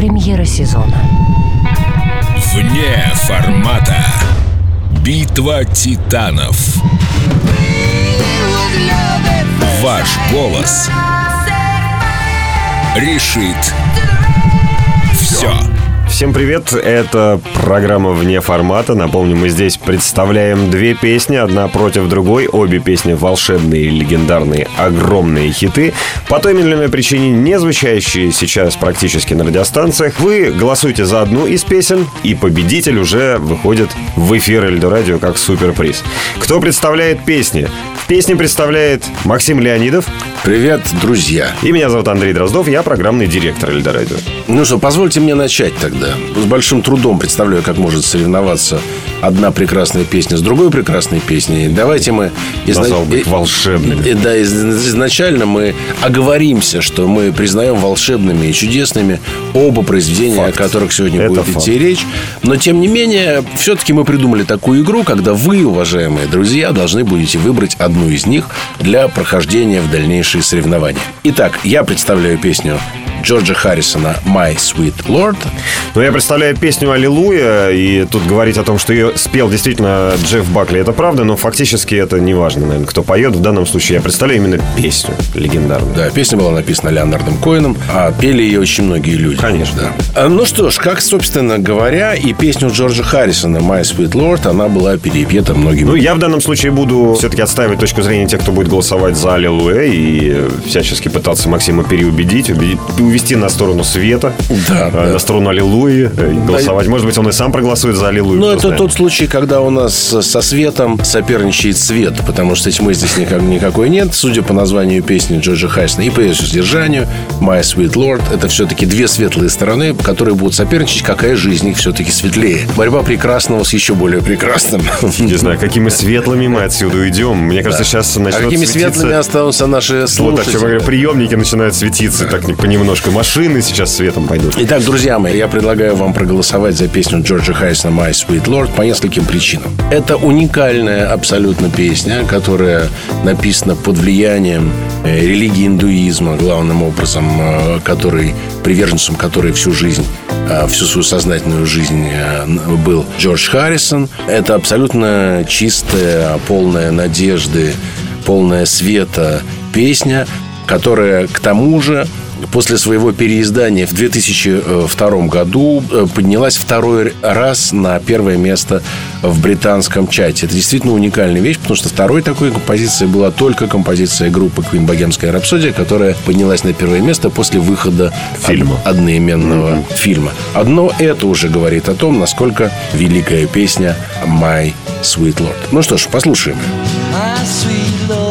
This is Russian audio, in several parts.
Премьера сезона. Вне формата. Битва титанов. Ваш голос решит все. Всем привет, это программа «Вне формата». Напомню, мы здесь представляем две песни, одна против другой. Обе песни волшебные, легендарные, огромные хиты. По той или иной причине не звучащие сейчас практически на радиостанциях. Вы голосуете за одну из песен, и победитель уже выходит в эфир Эльдо Радио как суперприз. Кто представляет песни? Песни представляет Максим Леонидов. Привет, друзья. И меня зовут Андрей Дроздов, я программный директор Эльдо Радио. Ну что, позвольте мне начать тогда. С большим трудом представляю, как может соревноваться одна прекрасная песня с другой прекрасной песней. Давайте мы... Изна... Назвал бы волшебными. Да, изначально мы оговоримся, что мы признаем волшебными и чудесными оба произведения, факт. о которых сегодня Это будет факт. идти речь. Но, тем не менее, все-таки мы придумали такую игру, когда вы, уважаемые друзья, должны будете выбрать одну из них для прохождения в дальнейшие соревнования. Итак, я представляю песню Джорджа Харрисона «My Sweet Lord». Ну, я представляю песню «Аллилуйя», и тут говорить о том, что ее спел действительно Джефф Бакли, это правда, но фактически это не важно, наверное, кто поет. В данном случае я представляю именно песню легендарную. Да, песня была написана Леонардом Коином, а пели ее очень многие люди. Конечно. Да. А, ну что ж, как, собственно говоря, и песню Джорджа Харрисона «My Sweet Lord», она была перепета многими. Ну, я в данном случае буду все-таки отстаивать точку зрения тех, кто будет голосовать за «Аллилуйя», и всячески пытаться Максима переубедить, убедить, увести на сторону света, да, да. на сторону Аллилуйи, голосовать. Может быть, он и сам проголосует за Аллилуйю. Ну, это знает. тот случай, когда у нас со светом соперничает свет, потому что тьмы здесь никак, никакой нет. Судя по названию песни Джорджа Хайсона и по ее содержанию, My Sweet Lord, это все-таки две светлые стороны, которые будут соперничать, какая жизнь их все-таки светлее. Борьба прекрасного с еще более прекрасным. Не знаю, какими светлыми мы отсюда уйдем. Мне кажется, да. сейчас начнут А какими светлыми останутся наши слушатели? Вот, так, приемники начинают светиться так понемножку. Машины сейчас светом пойдут. Итак, друзья мои, я предлагаю вам проголосовать за песню Джорджа Хайсона «My Sweet Lord» по нескольким причинам. Это уникальная абсолютно песня, которая написана под влиянием э, религии индуизма, главным образом, э, который, приверженцем которой всю жизнь э, всю свою сознательную жизнь был Джордж Харрисон. Это абсолютно чистая, полная надежды, полная света песня, которая к тому же после своего переиздания в 2002 году э, поднялась второй раз на первое место в британском чате. Это действительно уникальная вещь, потому что второй такой композицией была только композиция группы Queen «Богемская рапсодия», которая поднялась на первое место после выхода фильма. одноименного mm-hmm. фильма. Одно это уже говорит о том, насколько великая песня «My Sweet Lord». Ну что ж, послушаем. My sweet Lord.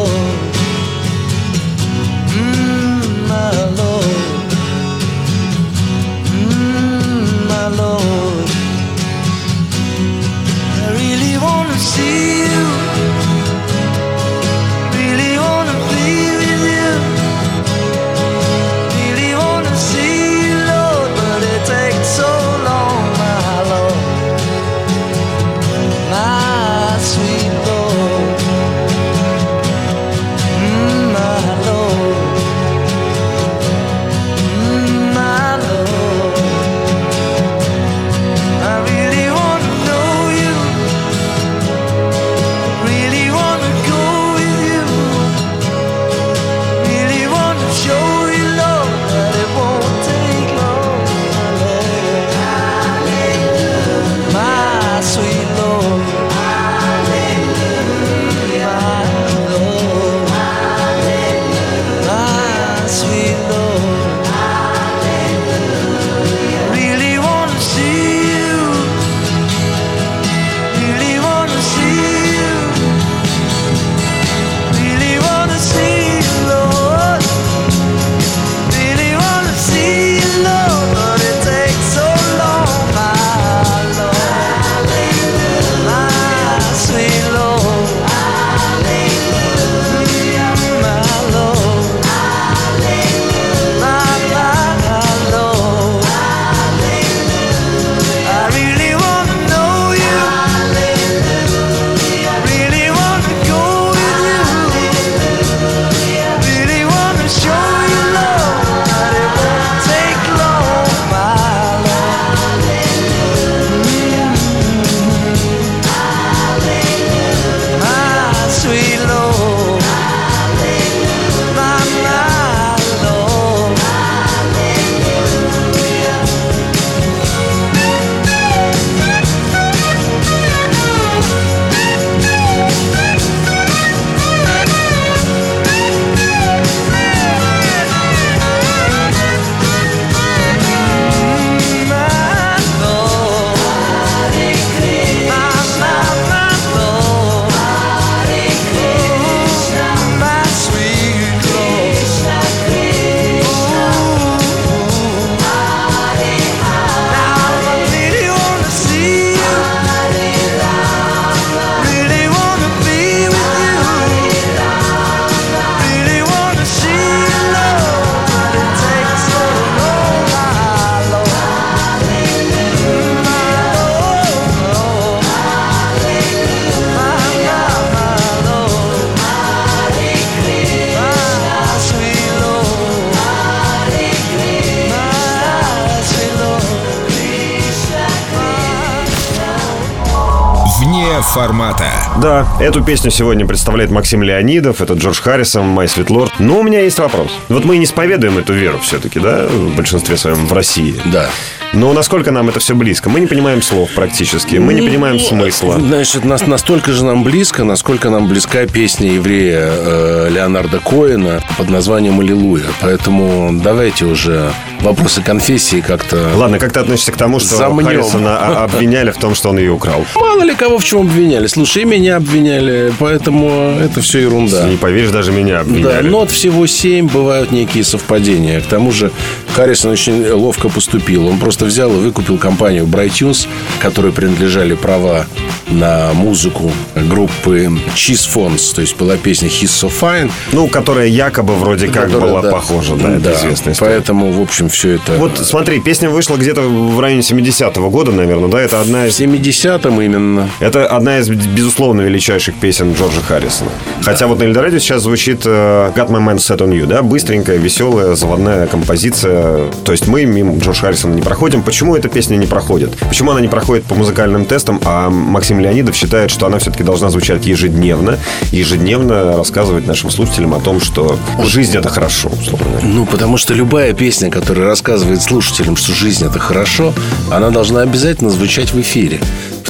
Формата. Да, эту песню сегодня представляет Максим Леонидов, это Джордж Харрисон, Май Светлорд. Но у меня есть вопрос. Вот мы не исповедуем эту веру все-таки, да, в большинстве своем в России. Да. Но насколько нам это все близко? Мы не понимаем слов практически, мы не понимаем смысла. Значит, нас настолько же нам близко, насколько нам близка песня еврея э, Леонарда Коэна под названием «Аллилуйя». Поэтому давайте уже вопросы конфессии как-то... Ладно, как ты относишься к тому, что Замнем. Харрисона обвиняли в том, что он ее украл? Мало ли кого в чем обвиняли. Слушай, и меня обвиняли, поэтому это все ерунда. Не поверишь, даже меня Да, обвиняли. нот всего семь, бывают некие совпадения. К тому же Харрисон очень ловко поступил. Он просто взял и выкупил компанию Bright Tunes, которой принадлежали права на музыку группы Cheese Fonts. То есть была песня He's So Fine. Ну, которая якобы вроде как которая, была да. похожа, да, это известная история. Поэтому, в общем, все это... Вот смотри, песня вышла где-то в районе 70-го года, наверное, да? Это одна в из 70-м именно. Это одна из, безусловно, величайших песен Джорджа Харрисона. Хотя вот на Эльдорадио сейчас звучит э, Got My Mind Set On You, да? Быстренькая, веселая, заводная композиция. То есть мы мимо Джорджа Харрисона не проходим. Почему эта песня не проходит? Почему она не проходит по музыкальным тестам, а Максим Леонидов считает, что она все-таки должна звучать ежедневно, ежедневно рассказывать нашим слушателям о том, что жизнь — это хорошо, условно. Ну, потому что любая песня, которая рассказывает слушателям, что жизнь это хорошо, она должна обязательно звучать в эфире.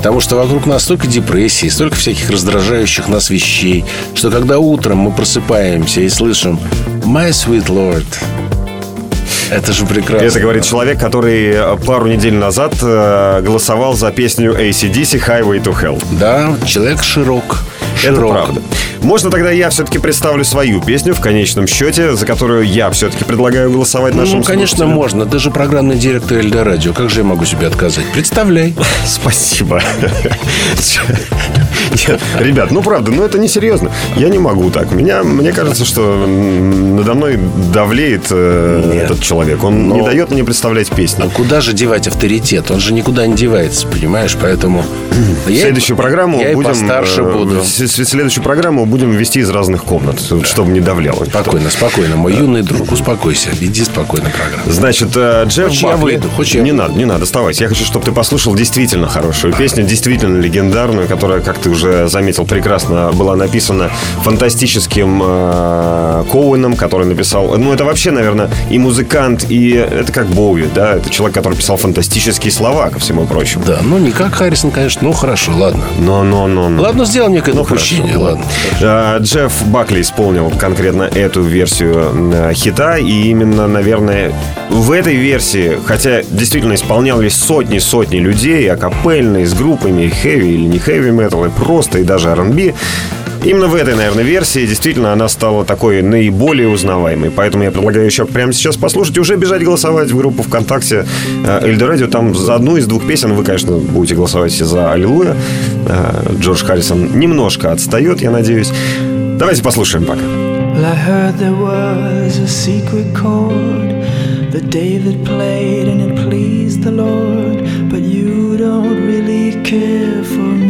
Потому что вокруг нас столько депрессии, столько всяких раздражающих нас вещей, что когда утром мы просыпаемся и слышим «My sweet Lord», это же прекрасно. Это говорит человек, который э, пару недель назад э, голосовал за песню ACDC «Highway to Hell». Да, человек широк. Это Широк. правда. Можно тогда я все-таки представлю свою песню в конечном счете, за которую я все-таки предлагаю голосовать нашим Ну, конечно, слушателям. можно. Ты же программный директор Эльдорадио. Как же я могу себе отказать? Представляй. Спасибо. Ребят, ну правда, ну это не серьезно. Я не могу так. Меня, мне кажется, что надо мной давлеет э, этот человек. Он Но- не дает мне представлять песни. А куда же девать авторитет? Он же никуда не девается, понимаешь? Поэтому... я- Следующую программу я будем... постарше э, буду. Следующую программу будем вести из разных комнат, чтобы не давляло. Спокойно, спокойно, мой юный друг, успокойся. Иди спокойно программу. Значит, э, Джефф Хочешь, я Бакли... выйду? Хочешь, я не выйду? надо, не надо, оставайся. Я хочу, чтобы ты послушал действительно хорошую песню, действительно легендарную, которая, как ты уже заметил, прекрасно была написана фантастическим э, Коуэном, который написал... Ну, это вообще, наверное, и музыкант, и это как Боуи, да? Это человек, который писал фантастические слова, ко всему прочему. Да, ну не как Харрисон, конечно, ну хорошо, ладно. Но, но, но, но. Ладно, сделал некое Ну, допущение, хорошо, ладно. Э, Джефф Бакли исполнил конкретно эту версию э, хита, и именно, наверное, в этой версии, хотя действительно исполнялись сотни-сотни людей, акапельные, с группами, хэви или не хэви метал, и просто, и даже R&B, Именно в этой, наверное, версии действительно она стала такой наиболее узнаваемой. Поэтому я предлагаю еще прямо сейчас послушать и уже бежать голосовать в группу ВКонтакте э, Эльдорадио. Там за одну из двух песен вы, конечно, будете голосовать за «Аллилуйя». Э, Джордж Харрисон немножко отстает, я надеюсь. Давайте послушаем пока. Well, I heard there was a secret chord that David played and it pleased the Lord. But you don't really care for music,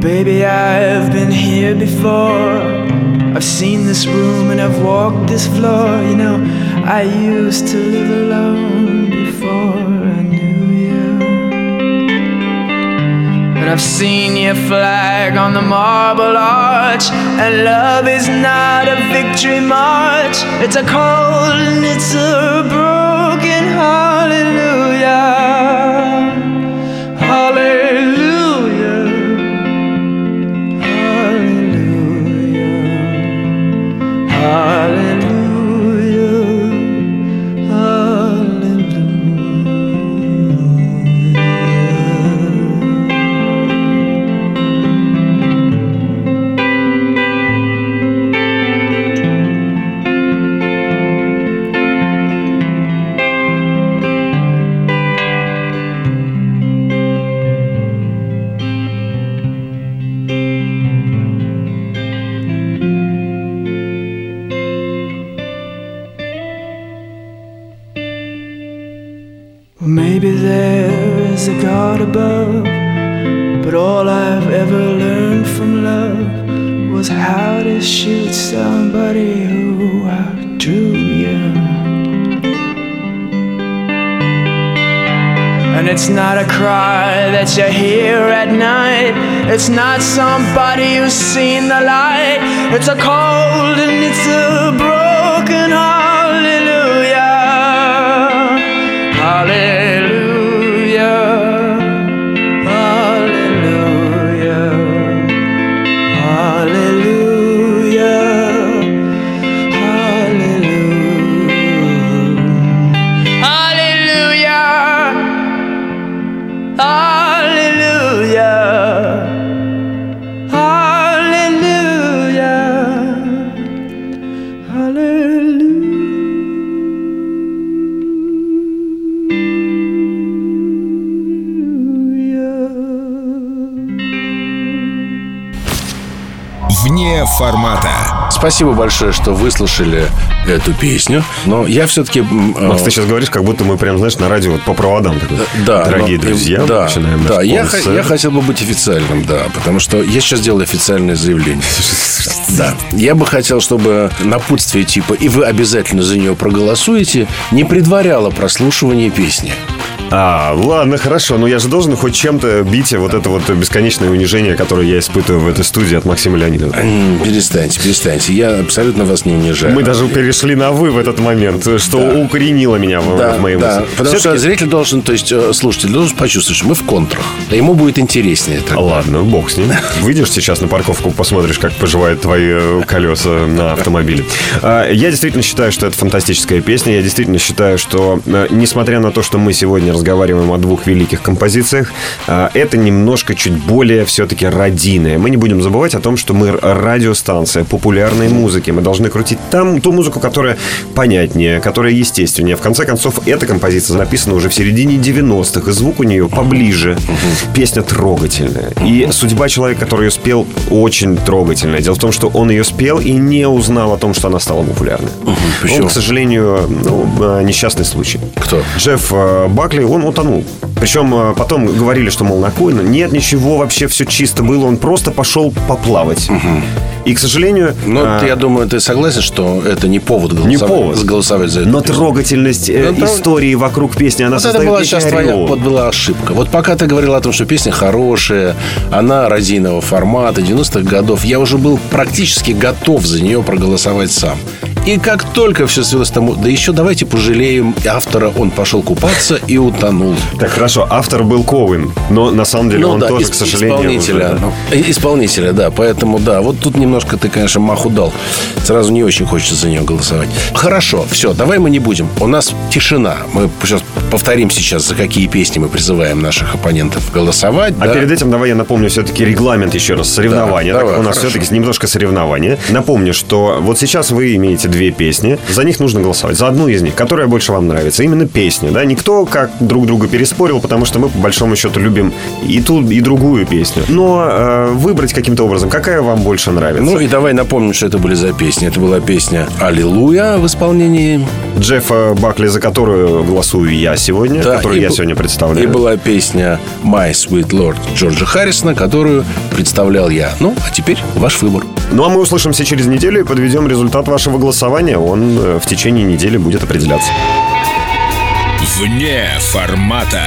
baby, I've been here before. I've seen this room and I've walked this floor. You know, I used to live alone before I knew you. And I've seen your flag on the marble arch. And love is not a victory march, it's a cold and it's a And it's not a cry that you hear at night. It's not somebody who's seen the light. It's a cold and it's a формата. Спасибо большое, что выслушали эту песню. Но я все-таки... Макс, ты сейчас говоришь, как будто мы прям, знаешь, на радио вот по проводам. такой, Да, Дорогие но- друзья, да, начинаем да, наш я, я хотел бы быть официальным, да, потому что я сейчас делаю официальное заявление. Да. Я бы хотел, чтобы напутствие типа «и вы обязательно за нее проголосуете» не предваряло прослушивание песни. А, ладно, хорошо. Но я же должен хоть чем-то бить вот это вот бесконечное унижение, которое я испытываю в этой студии от Максима Леонидова. Перестаньте, перестаньте. Я абсолютно вас не унижаю. Мы даже перешли на «вы» в этот момент, что укоренило меня в, Да, в моей да, мысли. потому Всё-таки- что зритель должен, то есть э, слушатель должен почувствовать, что мы в контрах. А ему будет интереснее. тогда. Ладно, бог с ним. Выйдешь сейчас на парковку, посмотришь, как поживают твои э, колеса на автомобиле. А, Я действительно считаю, что это фантастическая песня. Я действительно считаю, что, э, несмотря на то, что мы сегодня разговариваем о двух великих композициях, а, это немножко чуть более все-таки родийное. Мы не будем забывать о том, что мы радиостанция популярной музыки. Мы должны крутить там ту музыку, которая понятнее, которая естественнее. В конце концов, эта композиция написана уже в середине 90-х, и звук у нее поближе. Песня трогательная. И судьба человека, который ее спел, очень трогательная. Дело в том, что он ее спел и не узнал о том, что она стала популярной. Он, к сожалению, ну, э, несчастный случай. Кто? Джефф э, Бакли, он утонул. Причем э, потом говорили, что, мол, на Коэна. Нет, ничего, вообще все чисто было. Он просто пошел поплавать. И, к сожалению... Ну, э, я думаю, ты согласен, что это не повод голосовать, Не повод. голосовать за это. но трогательность э, Ну, да. истории вокруг песни, она Вот это создает была некий сейчас твоя вот была ошибка. Вот пока ты говорил о том, что песня хорошая, она радийного формата, 90-х годов, я уже был практически готов за нее проголосовать сам. И как только все свелось к тому, да еще давайте пожалеем автора, он пошел купаться и утонул. Так, хорошо, автор был Коуэн, но на самом деле Ну он да, тоже, ис- к сожалению... исполнителя. уже, да. исполнителя, да. Поэтому, да, вот тут немножко ты, конечно, маху дал. Сразу не очень хочется за нее голосовать. Хорошо, все, давай мы не будем. У нас тишина. Мы сейчас повторим сейчас, за какие песни мы призываем наших оппонентов голосовать. А да. перед этим давай я напомню все-таки регламент еще раз. Соревнования. Да, так давай, у нас хорошо. все-таки немножко соревнования. Напомню, что вот сейчас вы имеете две песни. За них нужно голосовать. За одну из них, которая больше вам нравится. Именно песня. Да? Никто как друг друга переспорил, потому что мы по большому счету любим и ту, и другую песню. Но э, выбрать каким-то образом, какая вам больше нравится. Ну и давай напомним, что это были за песни. Это была песня «Аллилуйя» в исполнении... Джеффа Бакли, за которую голосую я сегодня, Да, которую и я б- сегодня И представляю. была песня «My Sweet Lord» Джорджа Харрисона, которую представлял я. Ну, а теперь ваш выбор. Ну а мы услышимся через неделю и подведем результат вашего голосования. Он э, в течение недели будет определяться. Вне формата.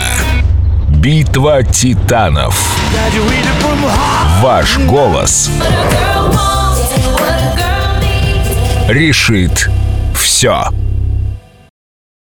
Битва титанов. Ваш голос решит все.